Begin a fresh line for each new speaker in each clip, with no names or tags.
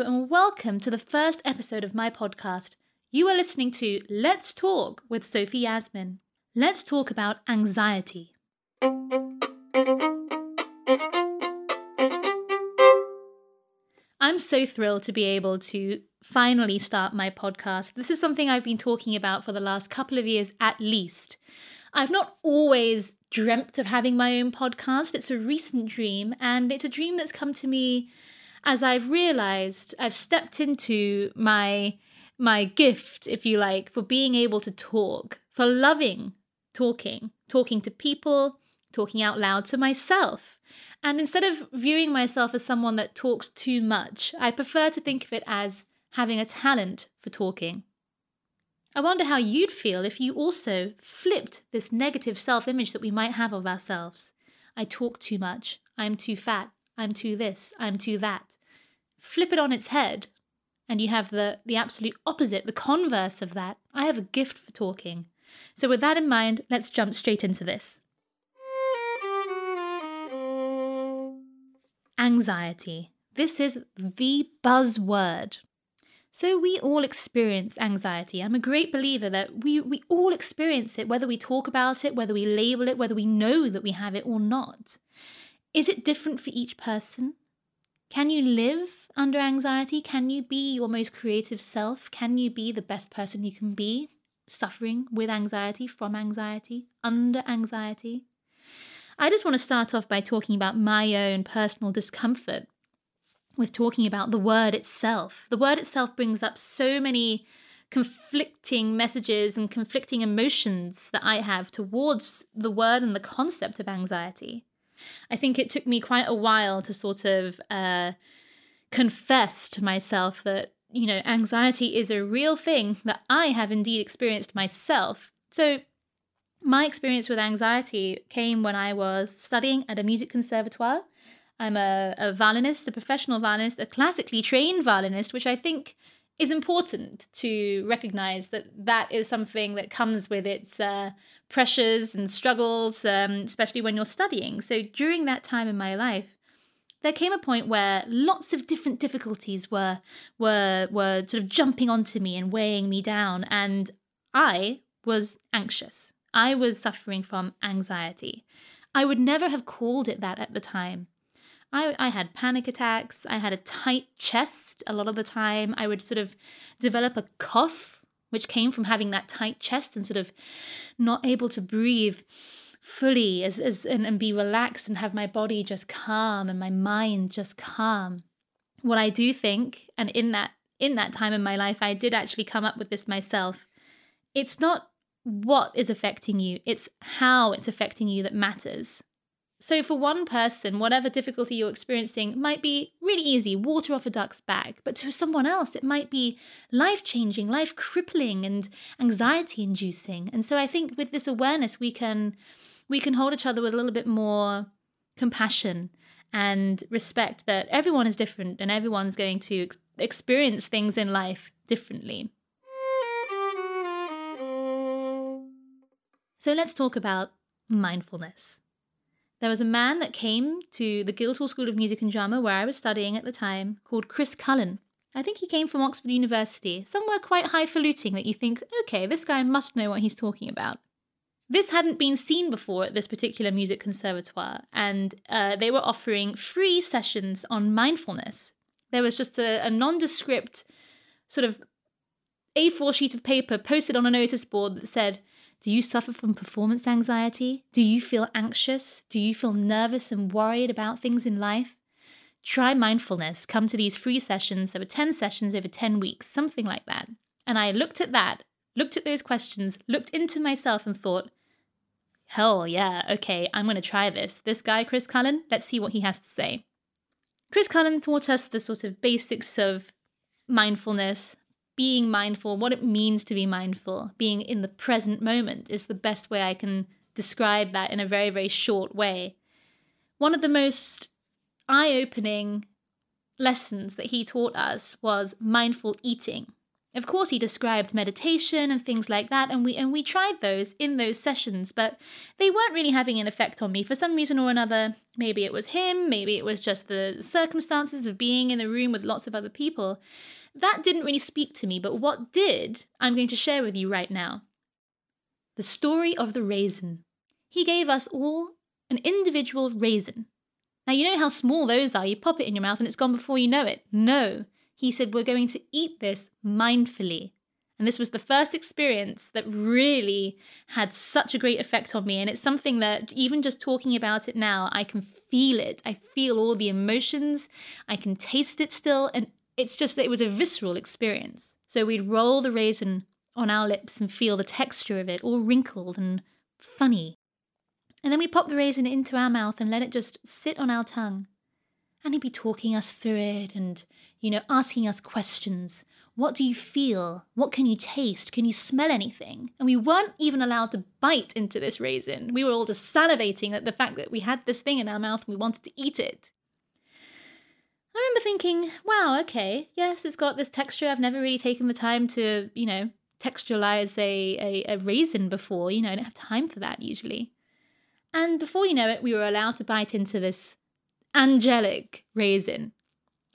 and welcome to the first episode of my podcast. You are listening to Let's Talk with Sophie Yasmin. Let's talk about anxiety. I'm so thrilled to be able to finally start my podcast. This is something I've been talking about for the last couple of years at least. I've not always dreamt of having my own podcast. It's a recent dream, and it's a dream that's come to me as I've realized I've stepped into my my gift, if you like, for being able to talk, for loving talking, talking to people, talking out loud to myself. And instead of viewing myself as someone that talks too much, I prefer to think of it as having a talent for talking. I wonder how you'd feel if you also flipped this negative self image that we might have of ourselves. I talk too much. I'm too fat. I'm too this. I'm too that. Flip it on its head, and you have the, the absolute opposite, the converse of that. I have a gift for talking. So, with that in mind, let's jump straight into this. Anxiety. This is the buzzword. So we all experience anxiety. I'm a great believer that we, we all experience it, whether we talk about it, whether we label it, whether we know that we have it or not. Is it different for each person? Can you live under anxiety? Can you be your most creative self? Can you be the best person you can be, suffering with anxiety, from anxiety, under anxiety? I just want to start off by talking about my own personal discomfort with talking about the word itself. The word itself brings up so many conflicting messages and conflicting emotions that I have towards the word and the concept of anxiety. I think it took me quite a while to sort of uh, confess to myself that, you know, anxiety is a real thing that I have indeed experienced myself. So, my experience with anxiety came when I was studying at a music conservatoire I'm a, a violinist, a professional violinist, a classically trained violinist, which I think is important to recognize that that is something that comes with its uh, pressures and struggles, um, especially when you're studying. So during that time in my life, there came a point where lots of different difficulties were were were sort of jumping onto me and weighing me down, and I was anxious. I was suffering from anxiety. I would never have called it that at the time. I, I had panic attacks. I had a tight chest a lot of the time. I would sort of develop a cough, which came from having that tight chest and sort of not able to breathe fully as, as and, and be relaxed and have my body just calm and my mind just calm. What I do think, and in that in that time in my life, I did actually come up with this myself. It's not what is affecting you, it's how it's affecting you that matters. So, for one person, whatever difficulty you're experiencing might be really easy, water off a duck's back. But to someone else, it might be life changing, life crippling, and anxiety inducing. And so, I think with this awareness, we can we can hold each other with a little bit more compassion and respect that everyone is different and everyone's going to ex- experience things in life differently. So, let's talk about mindfulness. There was a man that came to the Guildhall School of Music and Drama where I was studying at the time called Chris Cullen. I think he came from Oxford University, somewhere quite highfalutin that you think, okay, this guy must know what he's talking about. This hadn't been seen before at this particular music conservatoire, and uh, they were offering free sessions on mindfulness. There was just a, a nondescript sort of A4 sheet of paper posted on a notice board that said, do you suffer from performance anxiety? Do you feel anxious? Do you feel nervous and worried about things in life? Try mindfulness. Come to these free sessions. There were 10 sessions over 10 weeks, something like that. And I looked at that, looked at those questions, looked into myself and thought, hell yeah, okay, I'm going to try this. This guy, Chris Cullen, let's see what he has to say. Chris Cullen taught us the sort of basics of mindfulness, being mindful, what it means to be mindful, being in the present moment is the best way I can describe that in a very, very short way. One of the most eye opening lessons that he taught us was mindful eating. Of course, he described meditation and things like that, and we and we tried those in those sessions, but they weren't really having an effect on me for some reason or another. Maybe it was him, maybe it was just the circumstances of being in a room with lots of other people. That didn't really speak to me, but what did, I'm going to share with you right now. The story of the raisin. He gave us all an individual raisin. Now, you know how small those are. You pop it in your mouth and it's gone before you know it. No, he said, We're going to eat this mindfully. And this was the first experience that really had such a great effect on me. And it's something that, even just talking about it now, I can feel it. I feel all the emotions. I can taste it still. And it's just that it was a visceral experience. So we'd roll the raisin on our lips and feel the texture of it, all wrinkled and funny. And then we pop the raisin into our mouth and let it just sit on our tongue. And he'd be talking us through it and, you know, asking us questions. What do you feel? What can you taste? Can you smell anything? And we weren't even allowed to bite into this raisin. We were all just salivating at the fact that we had this thing in our mouth and we wanted to eat it. I remember thinking, wow, okay, yes, it's got this texture. I've never really taken the time to, you know, texturalize a, a, a raisin before. You know, I don't have time for that usually. And before you know it, we were allowed to bite into this angelic raisin.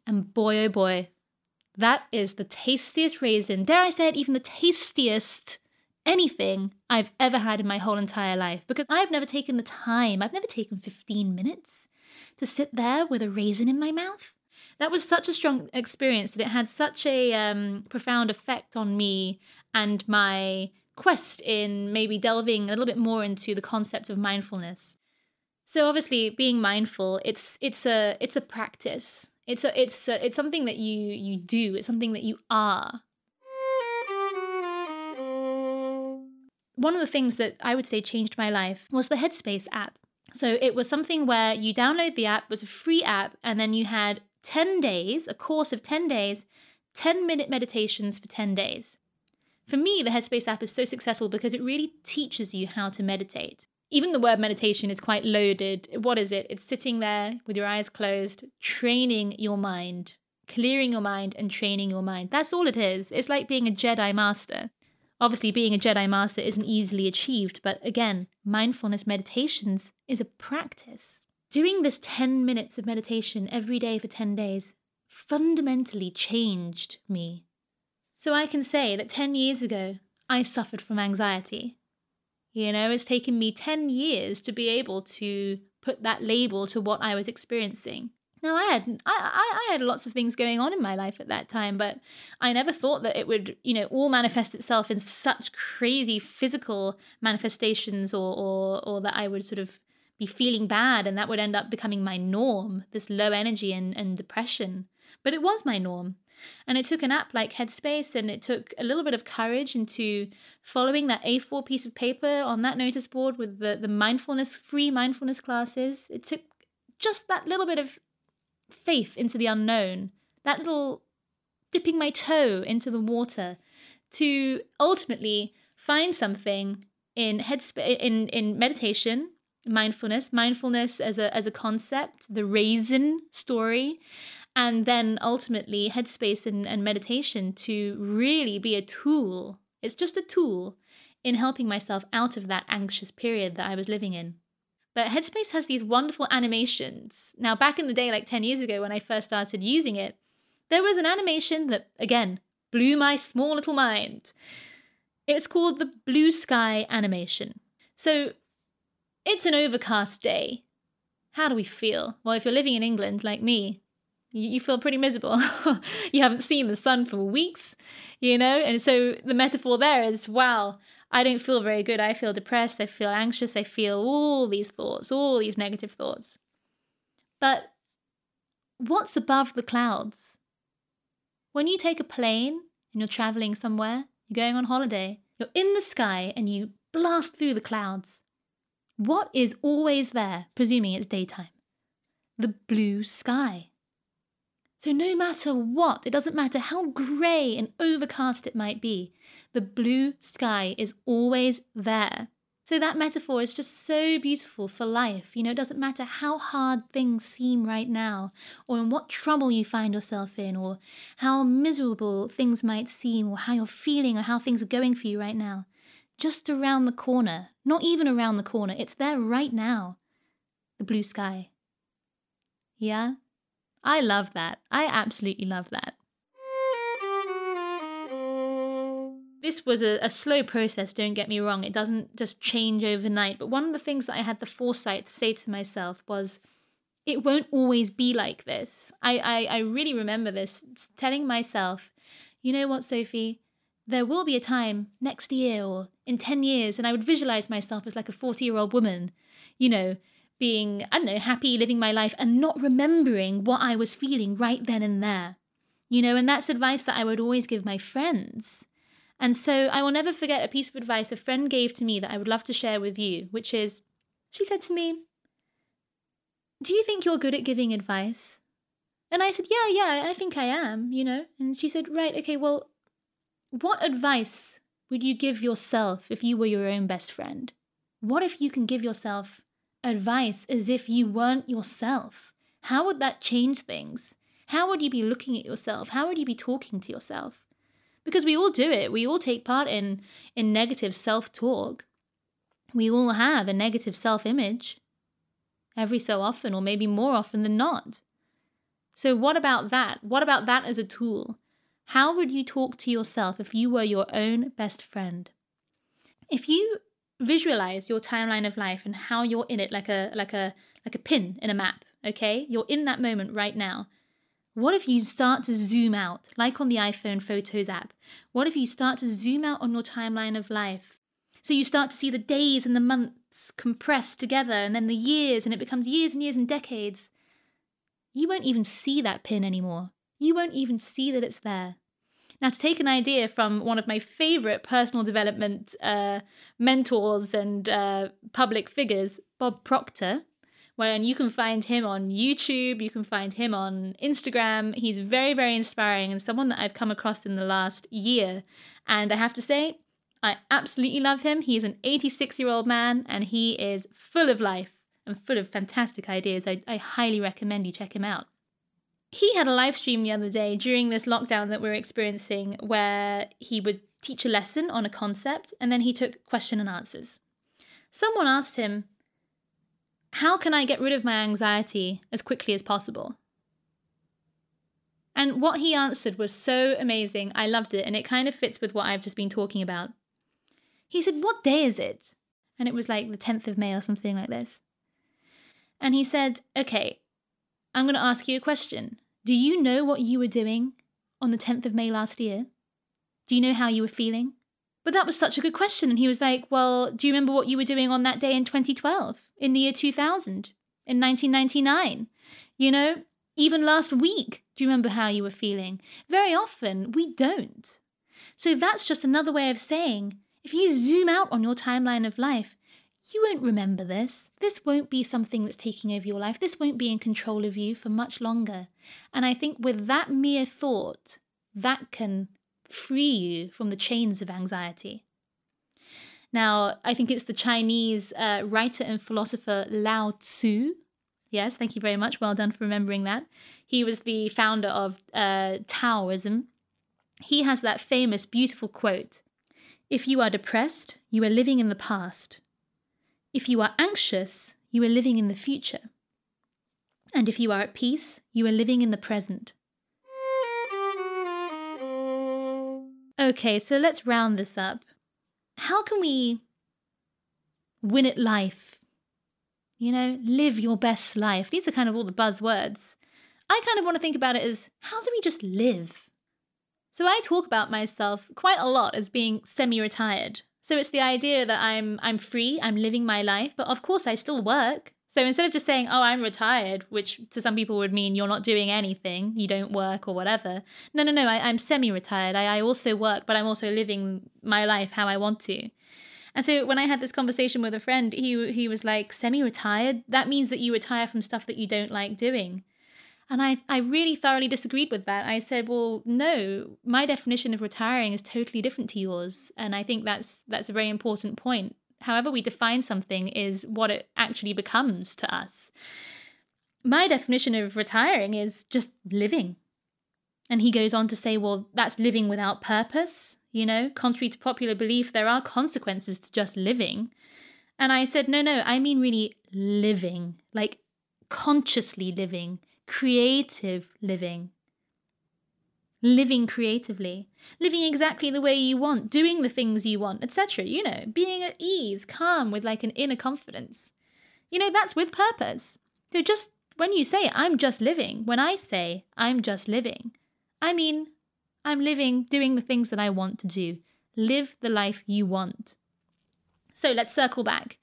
And boy, oh boy, that is the tastiest raisin, dare I say it, even the tastiest anything I've ever had in my whole entire life. Because I've never taken the time, I've never taken 15 minutes to sit there with a raisin in my mouth. That was such a strong experience that it had such a um, profound effect on me and my quest in maybe delving a little bit more into the concept of mindfulness. So obviously being mindful, it's it's a it's a practice. It's a it's a, it's something that you you do, it's something that you are. One of the things that I would say changed my life was the Headspace app. So it was something where you download the app, it was a free app, and then you had 10 days, a course of 10 days, 10 minute meditations for 10 days. For me, the Headspace app is so successful because it really teaches you how to meditate. Even the word meditation is quite loaded. What is it? It's sitting there with your eyes closed, training your mind, clearing your mind and training your mind. That's all it is. It's like being a Jedi Master. Obviously, being a Jedi Master isn't easily achieved, but again, mindfulness meditations is a practice. Doing this 10 minutes of meditation every day for 10 days fundamentally changed me. So I can say that 10 years ago, I suffered from anxiety. You know, it's taken me 10 years to be able to put that label to what I was experiencing. Now I had I, I had lots of things going on in my life at that time, but I never thought that it would, you know, all manifest itself in such crazy physical manifestations or or or that I would sort of be feeling bad and that would end up becoming my norm, this low energy and, and depression. But it was my norm. And it took an app like Headspace and it took a little bit of courage into following that A4 piece of paper on that notice board with the, the mindfulness, free mindfulness classes. It took just that little bit of faith into the unknown, that little dipping my toe into the water to ultimately find something in headspace in, in meditation mindfulness mindfulness as a as a concept the raisin story and then ultimately headspace and, and meditation to really be a tool. It's just a tool in helping myself out of that anxious period that i was living in. But headspace has these wonderful animations. Now back in the day like 10 years ago when i first started using it there was an animation that again blew my small little mind. It's called the blue sky animation. So it's an overcast day. How do we feel? Well if you're living in england like me you feel pretty miserable. you haven't seen the sun for weeks, you know? And so the metaphor there is wow, I don't feel very good. I feel depressed. I feel anxious. I feel all these thoughts, all these negative thoughts. But what's above the clouds? When you take a plane and you're traveling somewhere, you're going on holiday, you're in the sky and you blast through the clouds. What is always there, presuming it's daytime? The blue sky. So, no matter what, it doesn't matter how grey and overcast it might be, the blue sky is always there. So that metaphor is just so beautiful for life. You know, it doesn't matter how hard things seem right now, or in what trouble you find yourself in, or how miserable things might seem, or how you're feeling, or how things are going for you right now. Just around the corner, not even around the corner, it's there right now. The blue sky. Yeah? I love that. I absolutely love that. this was a, a slow process, don't get me wrong. It doesn't just change overnight. But one of the things that I had the foresight to say to myself was, it won't always be like this. I, I, I really remember this, telling myself, you know what, Sophie? There will be a time next year or in 10 years, and I would visualize myself as like a 40 year old woman, you know, being, I don't know, happy, living my life, and not remembering what I was feeling right then and there. You know, and that's advice that I would always give my friends. And so I will never forget a piece of advice a friend gave to me that I would love to share with you, which is she said to me, Do you think you're good at giving advice? And I said, Yeah, yeah, I think I am, you know. And she said, Right, okay, well, what advice would you give yourself if you were your own best friend? What if you can give yourself advice as if you weren't yourself? How would that change things? How would you be looking at yourself? How would you be talking to yourself? because we all do it. We all take part in in negative self-talk. We all have a negative self-image every so often or maybe more often than not. So what about that? What about that as a tool? How would you talk to yourself if you were your own best friend? If you visualize your timeline of life and how you're in it like a like a like a pin in a map, okay? You're in that moment right now. What if you start to zoom out, like on the iPhone Photos app? What if you start to zoom out on your timeline of life? So you start to see the days and the months compressed together, and then the years, and it becomes years and years and decades. You won't even see that pin anymore. You won't even see that it's there. Now, to take an idea from one of my favorite personal development uh, mentors and uh, public figures, Bob Proctor, when you can find him on YouTube, you can find him on Instagram. He's very, very inspiring and someone that I've come across in the last year. And I have to say, I absolutely love him. He's an 86 year old man and he is full of life and full of fantastic ideas. I, I highly recommend you check him out. He had a live stream the other day during this lockdown that we're experiencing where he would teach a lesson on a concept and then he took question and answers. Someone asked him, how can I get rid of my anxiety as quickly as possible? And what he answered was so amazing. I loved it. And it kind of fits with what I've just been talking about. He said, What day is it? And it was like the 10th of May or something like this. And he said, Okay, I'm going to ask you a question. Do you know what you were doing on the 10th of May last year? Do you know how you were feeling? But that was such a good question. And he was like, Well, do you remember what you were doing on that day in 2012, in the year 2000, in 1999? You know, even last week, do you remember how you were feeling? Very often, we don't. So that's just another way of saying if you zoom out on your timeline of life, you won't remember this. This won't be something that's taking over your life. This won't be in control of you for much longer. And I think with that mere thought, that can free you from the chains of anxiety. Now, I think it's the Chinese uh, writer and philosopher Lao Tzu. Yes, thank you very much. Well done for remembering that. He was the founder of uh, Taoism. He has that famous, beautiful quote If you are depressed, you are living in the past. If you are anxious, you are living in the future. And if you are at peace, you are living in the present. Okay, so let's round this up. How can we win at life? You know, live your best life. These are kind of all the buzzwords. I kind of want to think about it as how do we just live? So I talk about myself quite a lot as being semi-retired. So it's the idea that I'm I'm free, I'm living my life, but of course I still work. So instead of just saying, oh, I'm retired, which to some people would mean you're not doing anything, you don't work or whatever. No, no, no, I, am semi retired. I, I also work, but I'm also living my life how I want to. And so when I had this conversation with a friend, he he was like, semi retired? That means that you retire from stuff that you don't like doing. And I, I really thoroughly disagreed with that. I said, well, no, my definition of retiring is totally different to yours. And I think that's that's a very important point. however we define something is what it actually becomes to us. My definition of retiring is just living. And he goes on to say, well, that's living without purpose. You know, contrary to popular belief, there are consequences to just living. And I said, no, no, I mean really living, like consciously living, creative living living creatively, living exactly the way you want, doing the things you want, etc. You know, being at ease, calm with like an inner confidence. You know, that's with purpose. So just when you say, I'm just living, when I say, I'm just living, I mean, I'm living, doing the things that I want to do. Live the life you want. So let's circle back.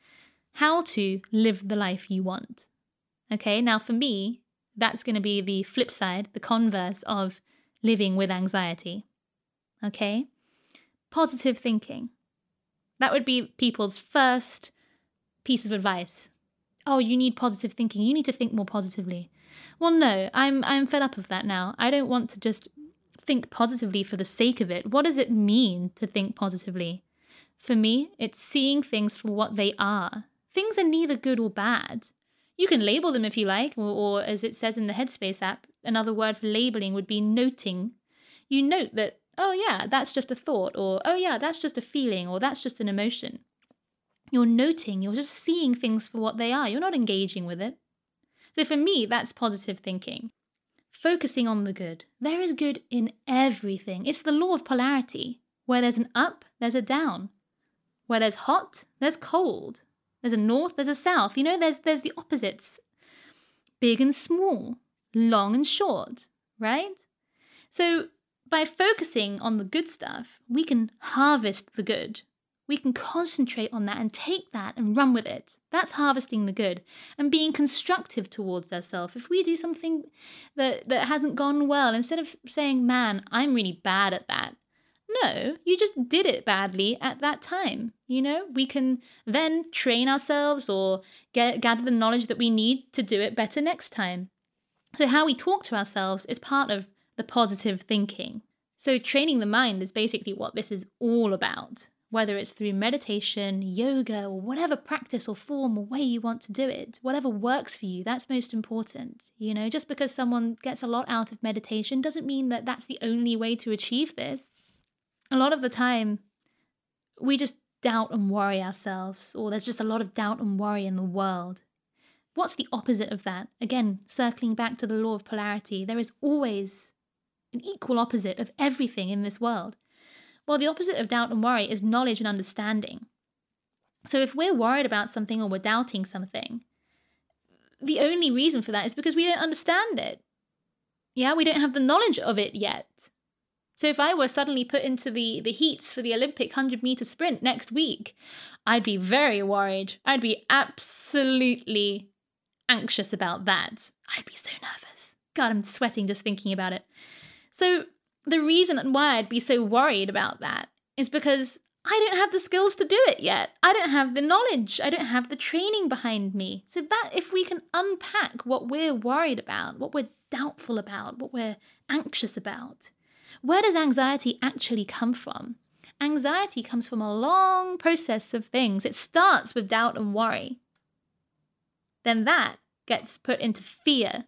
How to live the life you want. Okay, now for me, that's going to be the flip side, the converse of living with anxiety. Okay? Positive thinking. That would be people's first piece of advice. Oh, you need positive thinking. You need to think more positively. Well, no, I'm I'm fed up of that now. I don't want to just think positively for the sake of it. What does it mean to think positively? For me, it's seeing things for what they are. Things are neither good or bad. You can label them if you like, or, or, as it says in the Headspace app, another word for labeling would be noting. You note that, oh yeah, that's just a thought, or oh yeah, that's just a feeling, or that's just an emotion. You're noting, you're just seeing things for what they are, you're not engaging with it. So for me, that's positive thinking. Focusing on the good. There is good in everything. It's the law of polarity. Where there's an up, there's a down. Where there's hot, there's cold. There's a north, there's a south. You know, there's there's the opposites. Big and small, long and short, right? So by focusing on the good stuff, we can harvest the good. We can concentrate on that and take that and run with it. That's harvesting the good and being constructive towards ourselves. If we do something that, that hasn't gone well, instead of saying, man, I'm really bad at that, no, you just did it badly at that time. You know, we can then train ourselves or get gather the knowledge that we need to do it better next time. So how we talk to ourselves is part of the positive thinking. So training the mind is basically what this is all about. Whether it's through meditation, yoga, or whatever practice or form or way you want to do it, whatever works for you, that's most important. You know, just because someone gets a lot out of meditation doesn't mean that that's the only way to achieve this a lot of the time we just doubt and worry ourselves, or there's just a lot of doubt and worry in the world. What's the opposite of that? Again, circling back to the law of polarity, there is always an equal opposite of everything in this world. Well, the opposite of doubt and worry is knowledge and understanding. So if we're worried about something or we're doubting something, the only reason for that is because we don't understand it. Yeah, we don't have the knowledge of it yet. So if I were suddenly put into the, the heats for the Olympic 100 meter sprint next week, I'd be very worried. I'd be absolutely anxious about that. I'd be so nervous. God, I'm sweating just thinking about it. So the reason why I'd be so worried about that is because I don't have the skills to do it yet. I don't have the knowledge. I don't have the training behind me. So that if we can unpack what we're worried about, what we're doubtful about, what we're anxious about, where does anxiety actually come from? Anxiety comes from a long process of things. It starts with doubt and worry. Then that gets put into fear.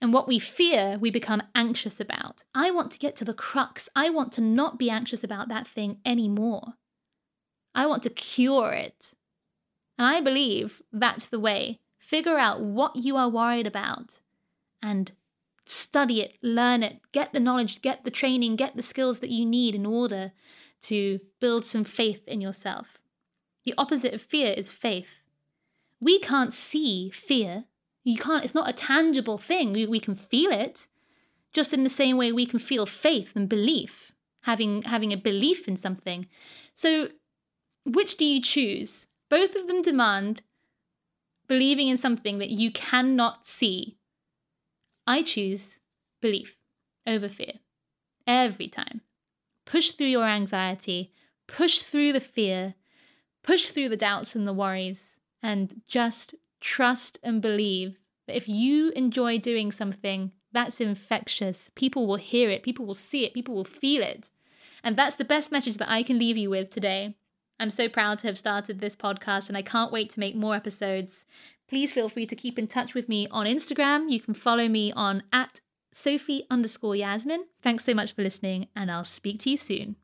And what we fear, we become anxious about. I want to get to the crux. I want to not be anxious about that thing anymore. I want to cure it. And I believe that's the way. Figure out what you are worried about and study it, learn it, get the knowledge, get the training, get the skills that you need in order to build some faith in yourself. The opposite of fear is faith. We can't see fear. You can't, it's not a tangible thing. We, we can feel it, just in the same way we can feel faith and belief, having, having a belief in something. So, which do you choose? Both of them demand believing in something that you cannot see I choose belief over fear every time. Push through your anxiety, push through the fear, push through the doubts and the worries, and just trust and believe that if you enjoy doing something, that's infectious. People will hear it, people will see it, people will feel it. And that's the best message that I can leave you with today. I'm so proud to have started this podcast and I can't wait to make more episodes. Please feel free to keep in touch with me on Instagram. You can follow me on at Sophie underscore Yasmin. Thanks so much for listening, and I'll speak to you soon.